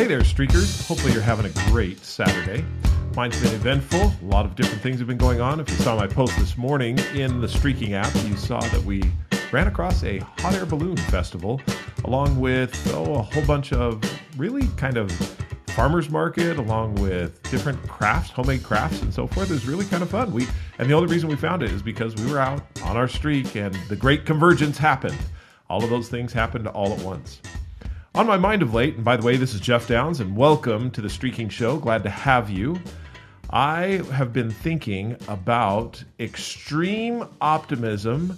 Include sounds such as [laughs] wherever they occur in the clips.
Hey there, streakers. Hopefully, you're having a great Saturday. Mine's been eventful. A lot of different things have been going on. If you saw my post this morning in the Streaking app, you saw that we ran across a hot air balloon festival along with oh, a whole bunch of really kind of farmers market along with different crafts, homemade crafts and so forth. Was really kind of fun. We and the only reason we found it is because we were out on our streak and the great convergence happened. All of those things happened all at once. On my mind of late, and by the way, this is Jeff Downs, and welcome to the Streaking Show. Glad to have you. I have been thinking about extreme optimism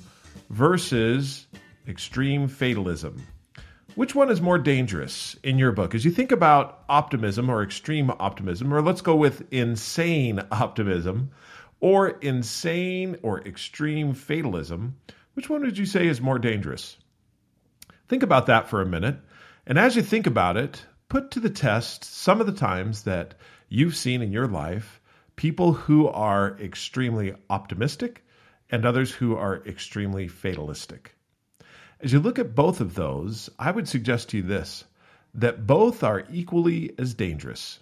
versus extreme fatalism. Which one is more dangerous in your book? As you think about optimism or extreme optimism, or let's go with insane [laughs] optimism, or insane or extreme fatalism, which one would you say is more dangerous? Think about that for a minute. And as you think about it, put to the test some of the times that you've seen in your life people who are extremely optimistic and others who are extremely fatalistic. As you look at both of those, I would suggest to you this that both are equally as dangerous.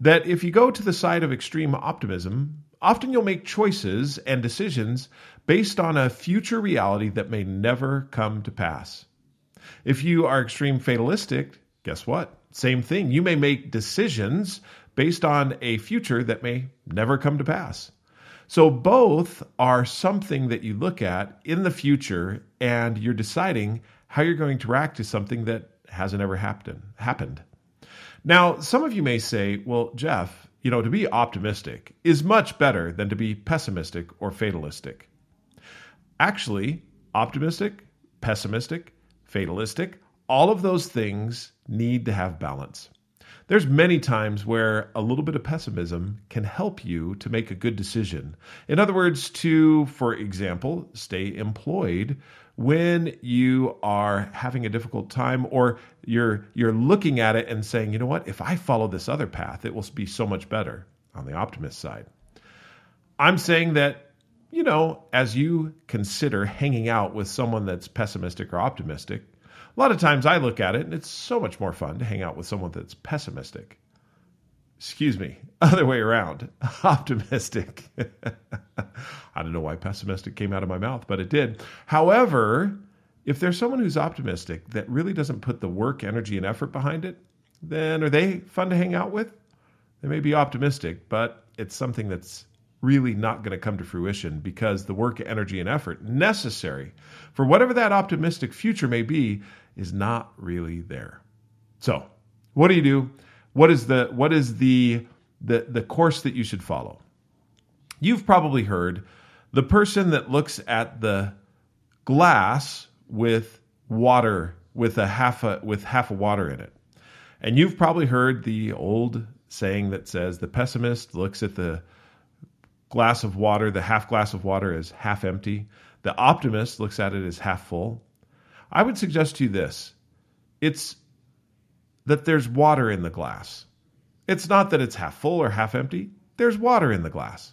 That if you go to the side of extreme optimism, often you'll make choices and decisions based on a future reality that may never come to pass. If you are extreme fatalistic, guess what? Same thing. You may make decisions based on a future that may never come to pass. So both are something that you look at in the future and you're deciding how you're going to react to something that hasn't ever happened happened. Now, some of you may say, well, Jeff, you know, to be optimistic is much better than to be pessimistic or fatalistic. Actually, optimistic, pessimistic, fatalistic, all of those things need to have balance. There's many times where a little bit of pessimism can help you to make a good decision. In other words, to, for example, stay employed when you are having a difficult time or you're you're looking at it and saying, "You know what? If I follow this other path, it will be so much better." On the optimist side. I'm saying that you know, as you consider hanging out with someone that's pessimistic or optimistic, a lot of times I look at it and it's so much more fun to hang out with someone that's pessimistic. Excuse me, [laughs] other way around, [laughs] optimistic. [laughs] I don't know why pessimistic came out of my mouth, but it did. However, if there's someone who's optimistic that really doesn't put the work, energy, and effort behind it, then are they fun to hang out with? They may be optimistic, but it's something that's really not going to come to fruition because the work, energy, and effort necessary for whatever that optimistic future may be is not really there. So, what do you do? What is the what is the the the course that you should follow? You've probably heard the person that looks at the glass with water with a half a with half a water in it. And you've probably heard the old saying that says the pessimist looks at the glass of water, the half glass of water, is half empty. The optimist looks at it as half full. I would suggest to you this it's that there's water in the glass. It's not that it's half full or half empty, there's water in the glass.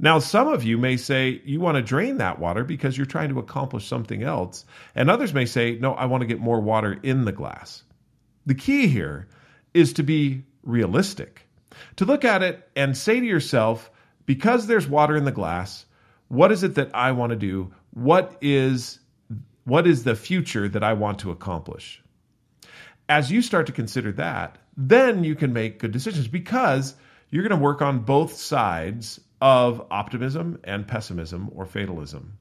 Now, some of you may say you want to drain that water because you're trying to accomplish something else. And others may say, no, I want to get more water in the glass. The key here is to be realistic, to look at it and say to yourself, because there's water in the glass, what is it that I want to do? What is what is the future that I want to accomplish? As you start to consider that, then you can make good decisions because you're going to work on both sides of optimism and pessimism or fatalism.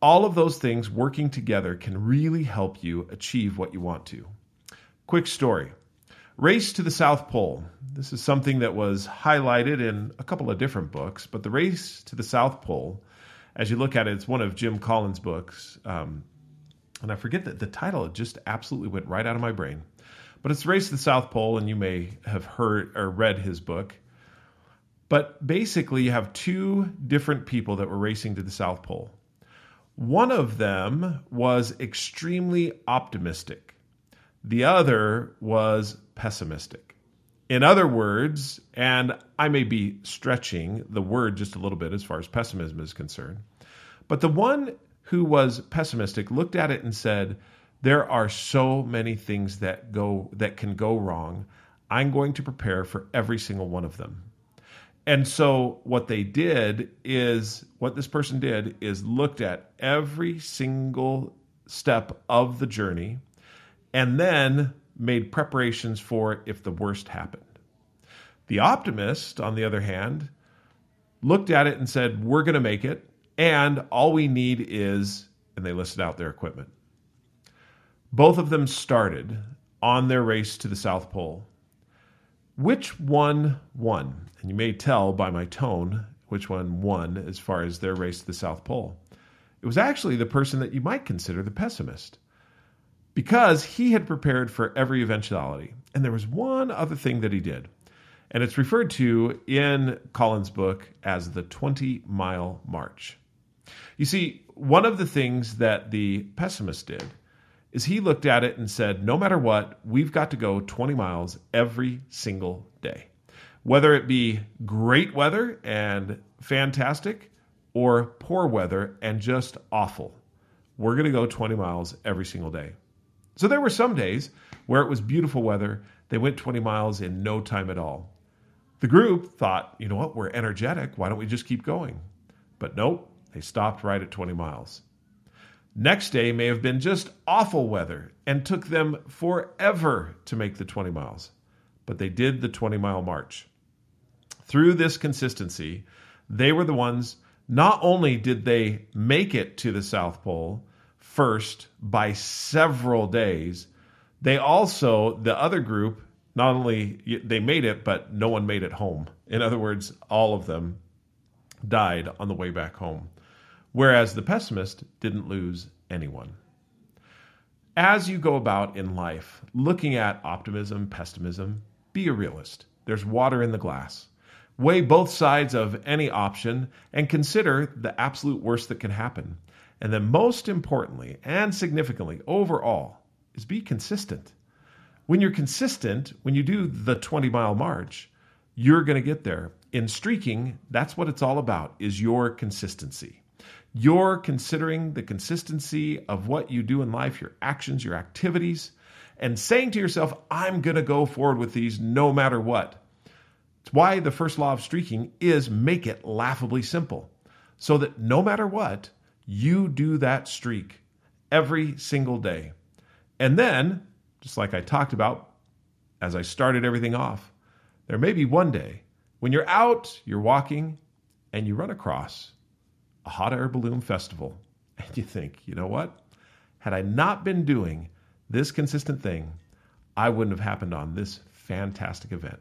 All of those things working together can really help you achieve what you want to. Quick story Race to the South Pole. This is something that was highlighted in a couple of different books, but the Race to the South Pole, as you look at it, it's one of Jim Collins' books. Um, and I forget that the title just absolutely went right out of my brain. But it's Race to the South Pole, and you may have heard or read his book. But basically, you have two different people that were racing to the South Pole. One of them was extremely optimistic. The other was pessimistic. In other words, and I may be stretching the word just a little bit as far as pessimism is concerned, but the one who was pessimistic looked at it and said, "There are so many things that go that can go wrong. I'm going to prepare for every single one of them. And so what they did is what this person did is looked at every single step of the journey and then made preparations for if the worst happened. The optimist, on the other hand, looked at it and said, We're going to make it. And all we need is, and they listed out their equipment. Both of them started on their race to the South Pole. Which one won? And you may tell by my tone which one won as far as their race to the South Pole. It was actually the person that you might consider the pessimist because he had prepared for every eventuality. And there was one other thing that he did. And it's referred to in Collins' book as the 20 mile march. You see, one of the things that the pessimist did is he looked at it and said, no matter what, we've got to go 20 miles every single day. Whether it be great weather and fantastic or poor weather and just awful, we're going to go 20 miles every single day. So there were some days where it was beautiful weather. They went 20 miles in no time at all. The group thought, you know what, we're energetic. Why don't we just keep going? But nope, they stopped right at 20 miles. Next day may have been just awful weather and took them forever to make the 20 miles, but they did the 20 mile march. Through this consistency, they were the ones, not only did they make it to the South Pole first by several days, they also, the other group, not only they made it, but no one made it home. In other words, all of them died on the way back home whereas the pessimist didn't lose anyone. As you go about in life, looking at optimism, pessimism, be a realist. There's water in the glass. Weigh both sides of any option and consider the absolute worst that can happen. And then, most importantly and significantly, overall, is be consistent. When you're consistent, when you do the 20 mile march, you're going to get there. In streaking, that's what it's all about is your consistency. You're considering the consistency of what you do in life, your actions, your activities, and saying to yourself, I'm going to go forward with these no matter what. It's why the first law of streaking is make it laughably simple so that no matter what, you do that streak every single day. And then, just like I talked about as I started everything off, there may be one day when you're out, you're walking, and you run across a hot air balloon festival, [laughs] and you think, you know what? Had I not been doing this consistent thing, I wouldn't have happened on this fantastic event.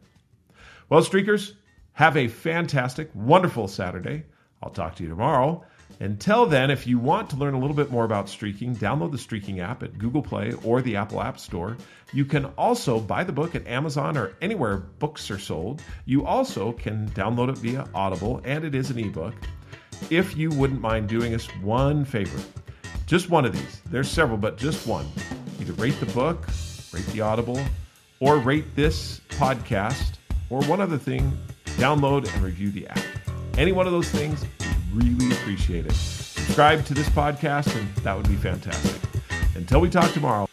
Well, Streakers, have a fantastic, wonderful Saturday. I'll talk to you tomorrow. Until then, if you want to learn a little bit more about streaking, download the Streaking app at Google Play or the Apple App Store. You can also buy the book at Amazon or anywhere books are sold. You also can download it via Audible, and it is an ebook if you wouldn't mind doing us one favor, just one of these. There's several, but just one. Either rate the book, rate the Audible, or rate this podcast, or one other thing, download and review the app. Any one of those things, really appreciate it. Subscribe to this podcast, and that would be fantastic. Until we talk tomorrow.